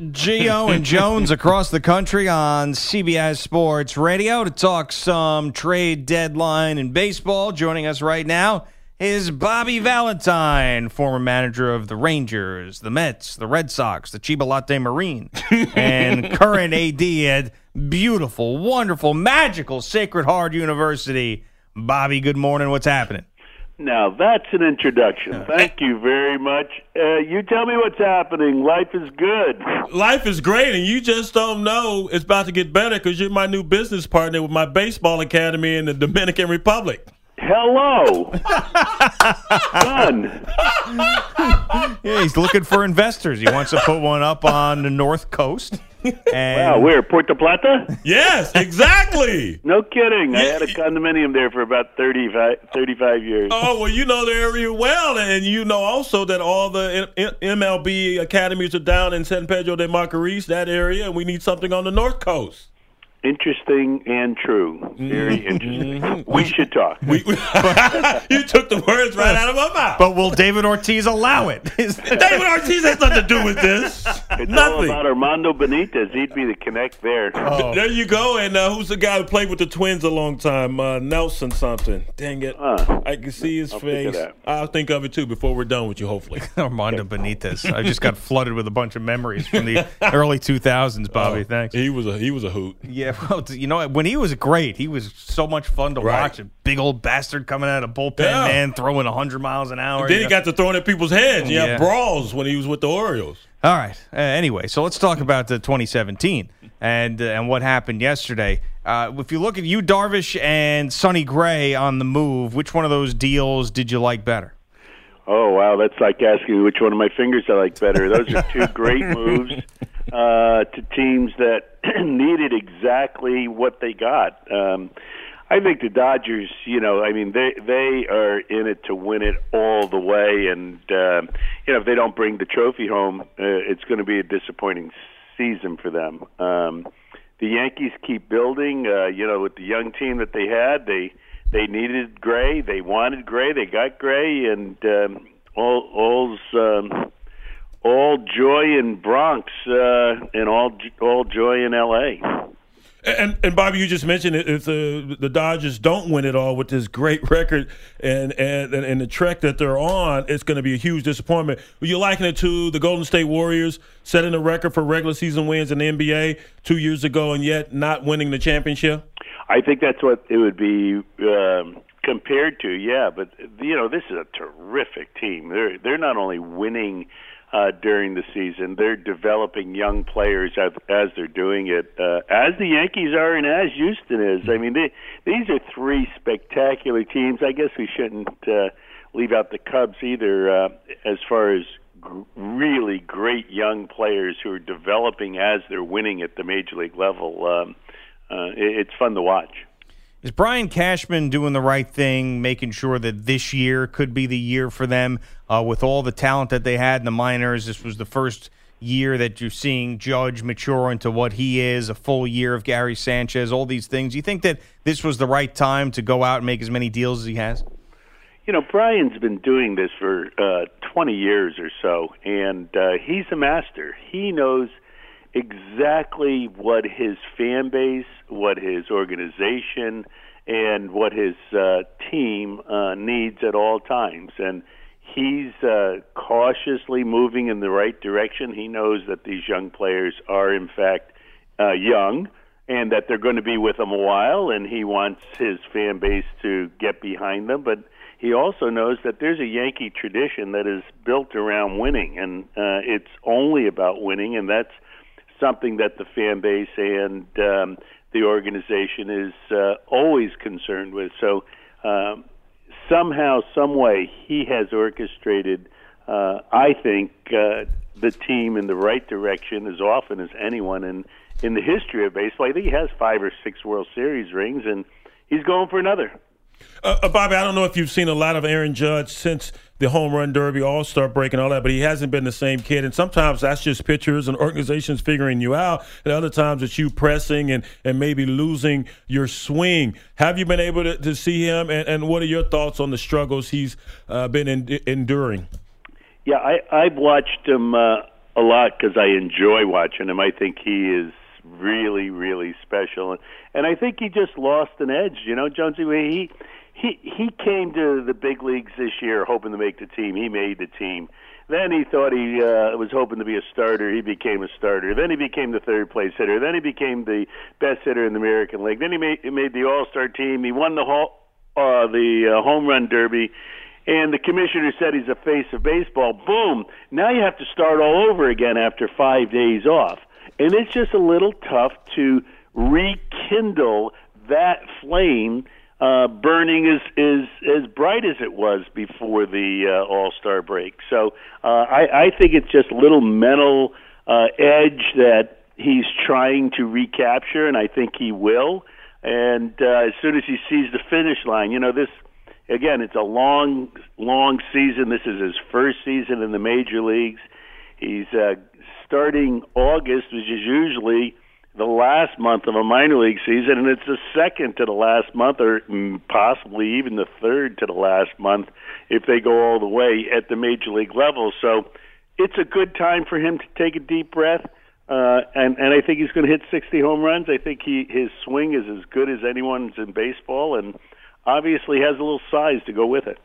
Gio and Jones across the country on CBS Sports Radio to talk some trade deadline in baseball. Joining us right now is Bobby Valentine, former manager of the Rangers, the Mets, the Red Sox, the Chiba Lotte Marine, and current AD at beautiful, wonderful, magical Sacred Heart University. Bobby, good morning. What's happening? Now that's an introduction. Thank you very much. Uh, you tell me what's happening. Life is good. Life is great, and you just don't know it's about to get better because you're my new business partner with my baseball academy in the Dominican Republic. Hello, son. Yeah, he's looking for investors. He wants to put one up on the North Coast. And Wow, where Puerto Plata? Yes, exactly. No kidding. I had a condominium there for about 35, 35 years. Oh well, you know the area well, and you know also that all the M- M- MLB academies are down in San Pedro de Macorís, that area, and we need something on the North Coast. Interesting and true. Very mm-hmm. interesting. Mm-hmm. We should talk. We, you took the words right out of my mouth. But will David Ortiz allow it? David Ortiz has nothing to do with this. It's all Nothing. about Armando Benitez. He'd be the connect there. There you go. And uh, who's the guy who played with the Twins a long time? Uh, Nelson something. Dang it. Huh. I can see his I'll face. that. I'll think of it too before we're done with you, hopefully. Armando Benitez. I just got flooded with a bunch of memories from the early 2000s, Bobby. Thanks. He was a he was a hoot. Yeah, well, you know, when he was great, he was so much fun to Right. watch. A big old bastard coming out of bullpen, Yeah. man, throwing 100 miles an hour. Then he know? got to throwing at people's heads. You Yeah. have brawls when he was with the Orioles. All right. Uh, anyway, so let's talk about the 2017 and uh, and what happened yesterday. Uh, if you look at Yu Darvish and Sonny Gray on the move, which one of those deals did you like better? Oh wow, that's like asking which one of my fingers I like better. Those are two great moves uh, to teams that needed exactly what they got. Um, I think the Dodgers, you know, I mean, they they are in it to win it all the way, and uh, you know, if they don't bring the trophy home, uh, it's going to be a disappointing season for them. Um, the Yankees keep building. Uh, you know, with the young team that they had, they they needed Gray. They wanted Gray. They got Gray, and um, all all's um, all joy in Bronx uh, and all all joy in L.A. And and Bobby, you just mentioned it. If the the Dodgers don't win it all with this great record and and and the trek that they're on, it's going to be a huge disappointment. You liken it to the Golden State Warriors setting a record for regular season wins in the NBA two years ago, and yet not winning the championship. I think that's what it would be um, compared to. Yeah, but you know, this is a terrific team. They're they're not only winning uh, during the season, they're developing young players as, as they're doing it, uh, as the Yankees are and as Houston is. I mean, they, these are three spectacular teams. I guess we shouldn't uh, leave out the Cubs either, uh, as far as gr- really great young players who are developing as they're winning at the major league level. Um, uh, it, it's fun to watch. Is Brian Cashman doing the right thing, making sure that this year could be the year for them uh, with all the talent that they had in the minors? This was the first year that you're seeing Judge mature into what he is, a full year of Gary Sanchez, all these things. You think that this was the right time to go out and make as many deals as he has? You know, Brian's been doing this for uh, 20 years or so, and uh, he's a master. He knows exactly what his fan base, what his organization, and what his uh, team uh, needs at all times. And he's uh, cautiously moving in the right direction. He knows that these young players are, in fact, uh, young and that they're going to be with him a while, and he wants his fan base to get behind them. But he also knows that there's a Yankee tradition that is built around winning, and uh, it's only about winning, and that's something that the fan base and um, the organization is uh, always concerned with. So um, somehow, some way, he has orchestrated, uh, I think, uh, the team in the right direction as often as anyone in in the history of baseball. I think he has five or six World Series rings, and he's going for another. Uh, uh, Bobby, I don't know if you've seen a lot of Aaron Judge since the home run derby, all star break, and all that, but he hasn't been the same kid. And sometimes that's just pitchers and organizations figuring you out, and other times it's you pressing and, and maybe losing your swing. Have you been able to, to see him, and, and what are your thoughts on the struggles he's uh, been in, enduring? Yeah, I, I've watched him uh, a lot because I enjoy watching him. I think he is really, really special, and, and I think he just lost an edge. You know, Jonesy, he he he came to the big leagues this year hoping to make the team. He made the team. Then he thought he uh, was hoping to be a starter. He became a starter. Then he became the third place hitter. Then he became the best hitter in the American League. Then he made he made the All Star team. He won the ho- uh, the uh, home run derby. And the commissioner said he's a face of baseball. Boom! Now you have to start all over again after five days off, and it's just a little tough to rekindle that flame uh, burning as is as bright as it was before the uh, All Star break. So uh, I, I think it's just a little mental uh, edge that he's trying to recapture, and I think he will. And uh, as soon as he sees the finish line, you know this again. It's a long, long season. This is his first season in the major leagues. He's uh, starting August, which is usually the last month of a minor league season, and it's the second to the last month, or possibly even the third to the last month if they go all the way at the major league level. So it's a good time for him to take a deep breath. Uh, and and I think he's going to hit 60 home runs. I think he his swing is as good as anyone's in baseball, and obviously has a little size to go with it.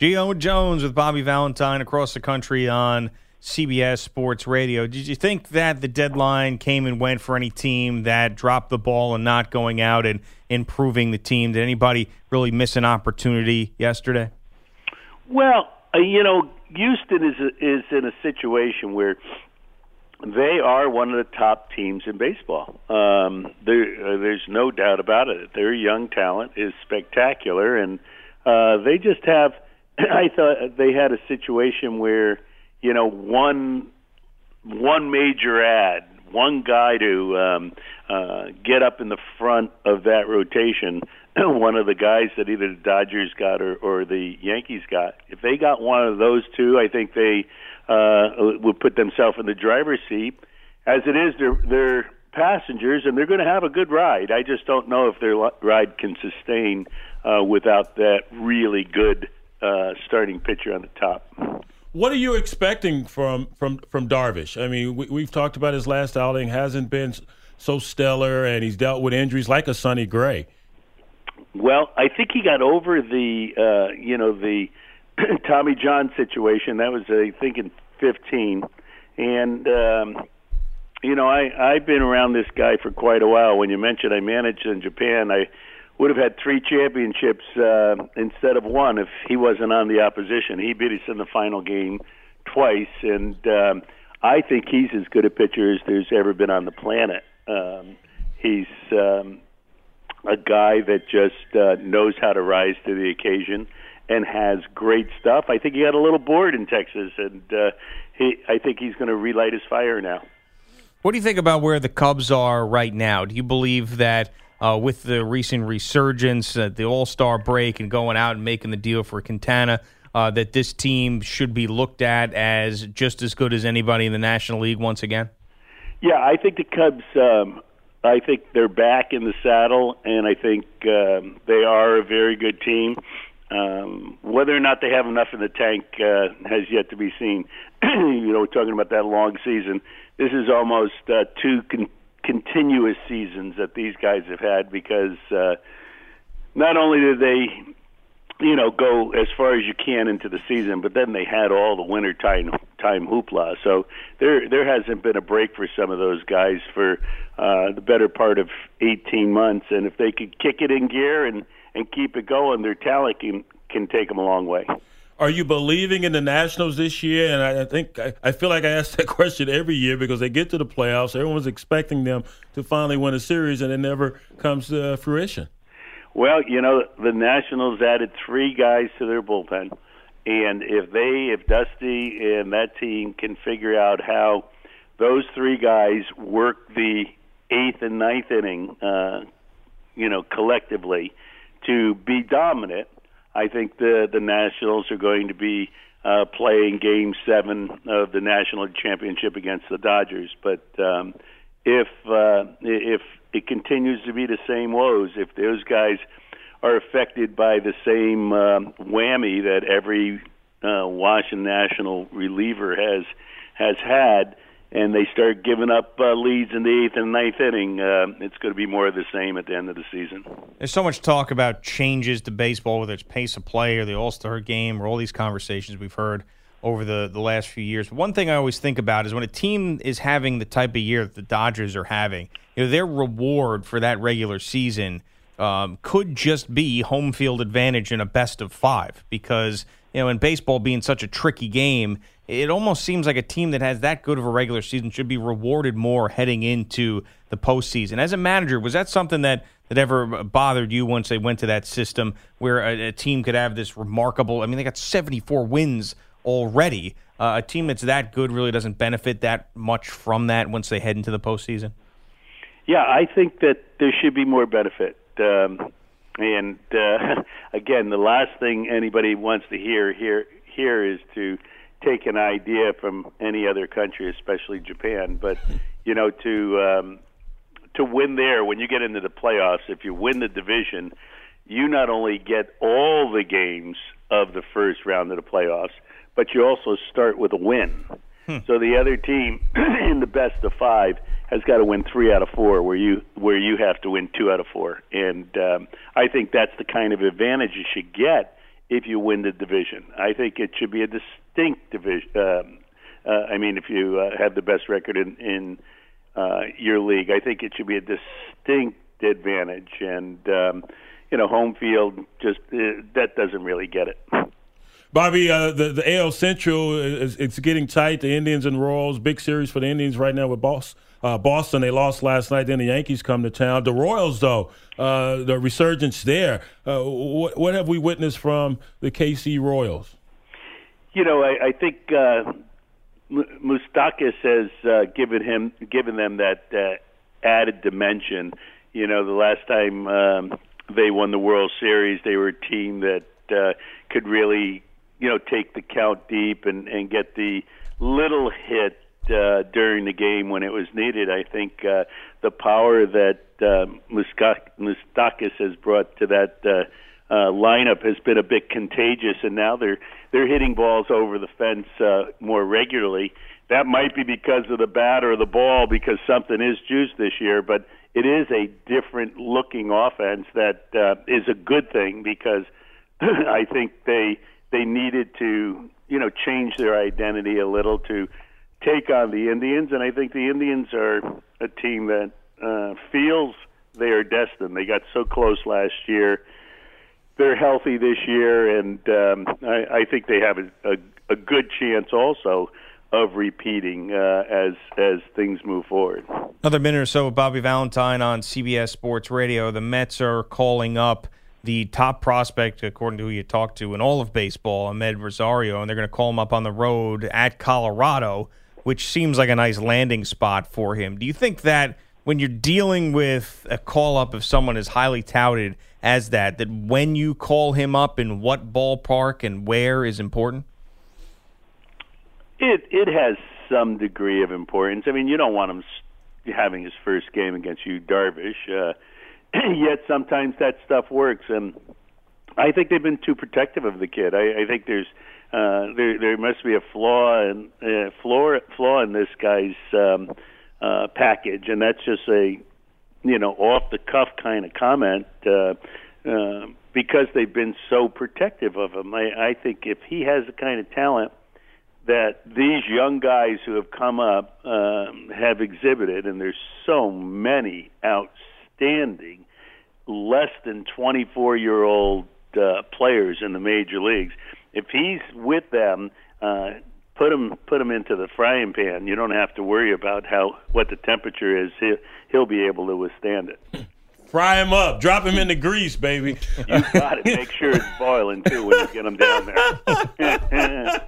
Gio Jones with Bobby Valentine across the country on CBS Sports Radio. Did you think that the deadline came and went for any team that dropped the ball and not going out and improving the team? Did anybody really miss an opportunity yesterday? Well, uh, you know, Houston is is in a situation where they are one of the top teams in baseball. Um, there, uh, there's no doubt about it. Their young talent is spectacular, and uh, they just have. I thought they had a situation where you know, one one major ad, one guy to um, uh, get up in the front of that rotation. one of the guys that either the Dodgers got or, or the Yankees got. If they got one of those two, I think they uh, would put themselves in the driver's seat. As it is, they're, they're passengers, and they're going to have a good ride. I just don't know if their ride can sustain uh, without that really good uh, starting pitcher on the top. What are you expecting from from from Darvish? I mean, we, have talked about his last outing hasn't been so stellar, and he's dealt with injuries like a Sonny Gray. Well, I think he got over the uh, you know the Tommy John situation. That was I think in fifteen, and um, you know I I've been around this guy for quite a while. When you mentioned I managed in Japan, I would have had three championships uh, instead of one if he wasn't on the opposition. He beat us in the final game twice, and um, I think he's as good a pitcher as there's ever been on the planet. Um, he's um, a guy that just uh, knows how to rise to the occasion and has great stuff. I think he got a little bored in Texas, and uh, he I think he's going to relight his fire now. What do you think about where the Cubs are right now? Do you believe that? Uh, with the recent resurgence, uh, the All Star break, and going out and making the deal for Quintana, uh, that this team should be looked at as just as good as anybody in the National League once again? Yeah, I think the Cubs. Um, I think they're back in the saddle, and I think um, they are a very good team. Um, whether or not they have enough in the tank uh, has yet to be seen. you know, talking about that long season, this is almost uh, two con- continuous seasons that these guys have had because uh, not only did they, you know, go as far as you can into the season, but then they had all the winter time time hoopla. So there there hasn't been a break for some of those guys for uh, the better part of 18 months, and if they could kick it in gear and and keep it going, their talent can can take them a long way. Are you believing in the Nationals this year? And I, I think I, I, feel like I ask that question every year because they get to the playoffs. Everyone's expecting them to finally win a series, and it never comes to fruition. Well, you know, the Nationals added three guys to their bullpen, And if they, if Dusty and that team can figure out how those three guys work the eighth and ninth inning, uh, you know, collectively to be dominant, I think the the Nationals are going to be uh, playing Game Seven of the National Championship against the Dodgers. But um, if uh, if it continues to be the same woes, if those guys are affected by the same um, whammy that every uh, Washington National reliever has has had, and they start giving up uh, leads in the eighth and ninth inning, uh, it's going to be more of the same at the end of the season. There's so much talk about changes to baseball, whether it's pace of play or the All Star game or all these conversations we've heard over the, the last few years. One thing I always think about is when a team is having the type of year that the Dodgers are having, you know, their reward for that regular season um, could just be home field advantage in a best of five because you know in baseball being such a tricky game it almost seems like a team that has that good of a regular season should be rewarded more heading into the postseason. As a manager, was that something that, that ever bothered you once they went to that system where a, a team could have this remarkable? I mean, they got 74 wins already. Uh, a team that's that good really doesn't benefit that much from that once they head into the postseason. Yeah, I think that there should be more benefit. Um, and uh, again, the last thing anybody wants to hear here here is to take an idea from any other country, especially Japan. But you know, to um, to win there, when you get into the playoffs, if you win the division, you not only get all the games of the first round of the playoffs, but you also start with a win. Hmm. So the other team in the best of five has got to win three out of four, where you where you have to win two out of four. And um, I think that's the kind of advantage you should get if you win the division. I think it should be a distinct division. Um, uh, I mean, if you uh, have the best record in, in uh, your league, I think it should be a distinct advantage. And um, you know, home field just uh, that doesn't really get it. Bobby, uh, the the AL Central is it's getting tight. The Indians and Royals, big series for the Indians right now with Boss. Uh, Boston, they lost last night. Then the Yankees come to town. The Royals, though, uh, the resurgence there. Uh, what, what, have we witnessed from the KC Royals? You know, I, I think uh, Moustakas has uh, given him given them that uh, added dimension. You know, the last time um, they won the World Series, they were a team that uh, could really, you know, take the count deep and, and get the little hit uh, during the game when it was needed. I think uh, the power that uh, Moustakas has brought to that uh, uh, lineup has been a bit contagious, and now they're they're hitting balls over the fence uh, more regularly. That might be because of the bat or the ball, because something is juiced this year, but it is a different looking offense that uh, is a good thing because I think they they needed to you know change their identity a little to take on the Indians, and I think the Indians are a team that uh, feels they are destined. They got so close last year. They're healthy this year, and um, I, I think they have a, a, a good chance also of repeating uh, as as things move forward. Another minute or so with Bobby Valentine on CBS Sports Radio. The Mets are calling up the top prospect, according to who you talked to, in all of baseball, Amed Rosario, and they're going to call him up on the road at Colorado which seems like a nice landing spot for him. Do you think that when you're dealing with a call up of someone as highly touted as that, that when you call him up in what ballpark and where is important? It it has some degree of importance. I mean, you don't want him having his first game against Yu Darvish. Uh, yet sometimes that stuff works, and I think they've been too protective of the kid. I, I think there's uh, there there must be a flaw in uh, flaw flaw in this guy's um, uh, package, and that's just a you know off the cuff kind of comment uh, uh, because they've been so protective of him. I, I think if he has the kind of talent that these young guys who have come up um, have exhibited, and there's so many outstanding less than 24 year old uh, players in the major leagues if he's with them, uh, put him put him into the frying pan. You don't have to worry about how what the temperature is. He'll, he'll be able to withstand it. Fry him up. Drop him in the grease, baby. You got it. Make sure it's boiling too when you get him down there.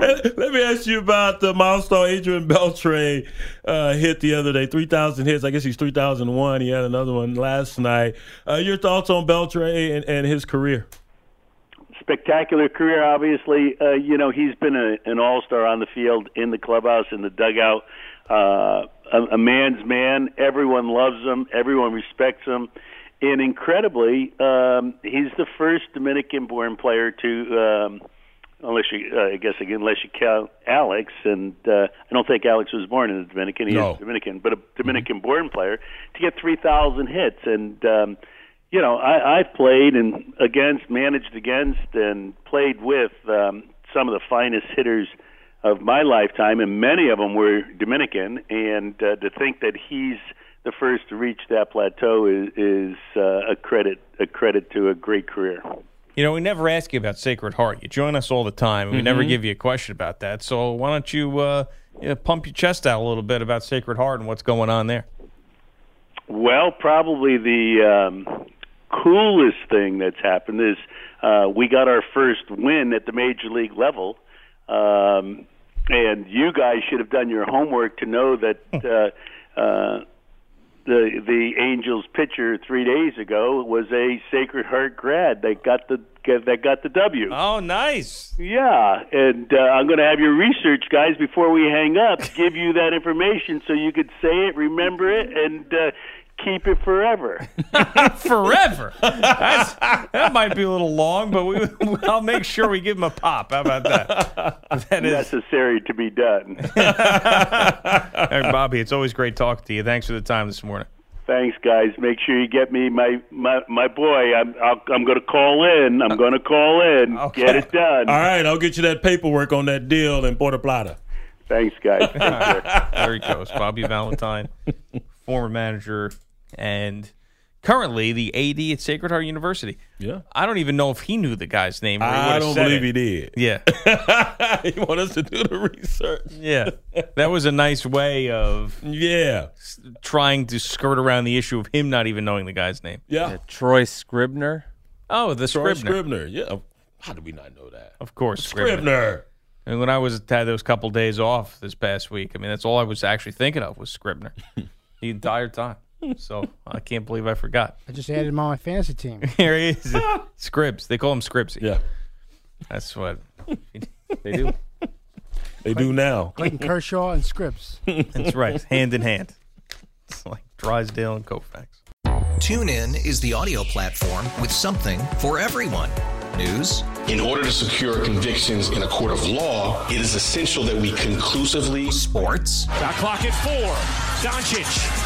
Let me ask you about the milestone Adrian Beltre uh, hit the other day. 3,000 hits. I guess he's 3,001. He had another one last night. Uh, your thoughts on Beltre and, and his career? Spectacular career, obviously. Uh, you know, he's been a, an all star on the field, in the clubhouse, in the dugout. Uh, a, a man's man. Everyone loves him. Everyone respects him. And incredibly, um, he's the first Dominican-born player to, um, unless you, uh, I guess again, unless you count Alex, and uh, I don't think Alex was born in the Dominican. He No. Dominican, but a Dominican-born player to get 3,000 hits. And um, you know, I, I've played and against, managed against, and played with um, some of the finest hitters of my lifetime, and many of them were Dominican. And uh, to think that he's the first to reach that plateau is, is uh, a credit a credit to a great career. You know, we never ask you about Sacred Heart. You join us all the time, and we never give you a question about that. So why don't you, uh, you know, pump your chest out a little bit about Sacred Heart and what's going on there? Well, probably the um, coolest thing that's happened is uh, we got our first win at the major league level. Um, and you guys should have done your homework to know that uh, uh, the the Angels pitcher three days ago was a Sacred Heart grad. They got the that got the W. Oh, nice. Yeah, and uh, I'm going to have your research guys before we hang up give you that information so you could say it, remember it, and uh, keep it forever. Forever. That's, that might be a little long, but we, I'll make sure we give him a pop. How about that? That is. Necessary to be done. Hey, Bobby, it's always great talking to you. Thanks for the time this morning. Thanks, guys. Make sure you get me my my my boy. I'm I'll, I'm going to call in. I'm going to call in. Okay. Get it done. All right, I'll get you that paperwork on that deal in Puerto Plata. Thanks, guys. Take. There he goes. Bobby Valentine, former manager and currently the AD at Sacred Heart University. Yeah. I don't even know if he knew the guy's name. Or I don't believe it. he did. Yeah. he want us to do the research. Yeah. That was a nice way of Yeah. trying to skirt around the issue of him not even knowing the guy's name. Yeah. Troy Scribner. Oh, the Troy Scribner. Scribner. Yeah. How did we not know that? Of course, Scribner. Scribner. And when I was had those couple days off this past week, I mean, that's all I was actually thinking of was Scribner the entire time. So I can't believe I forgot. I just added him on my fantasy team. Here he is, Scribs. They call him Scribsy. Yeah. That's what they do. They do now. Clayton Kershaw and Scribs. That's right, hand in hand. It's like Drysdale and Koufax. TuneIn is the audio platform with something for everyone. News, In order to secure convictions in a court of law, it is essential that we conclusively sports, Shot clock at four. Doncic.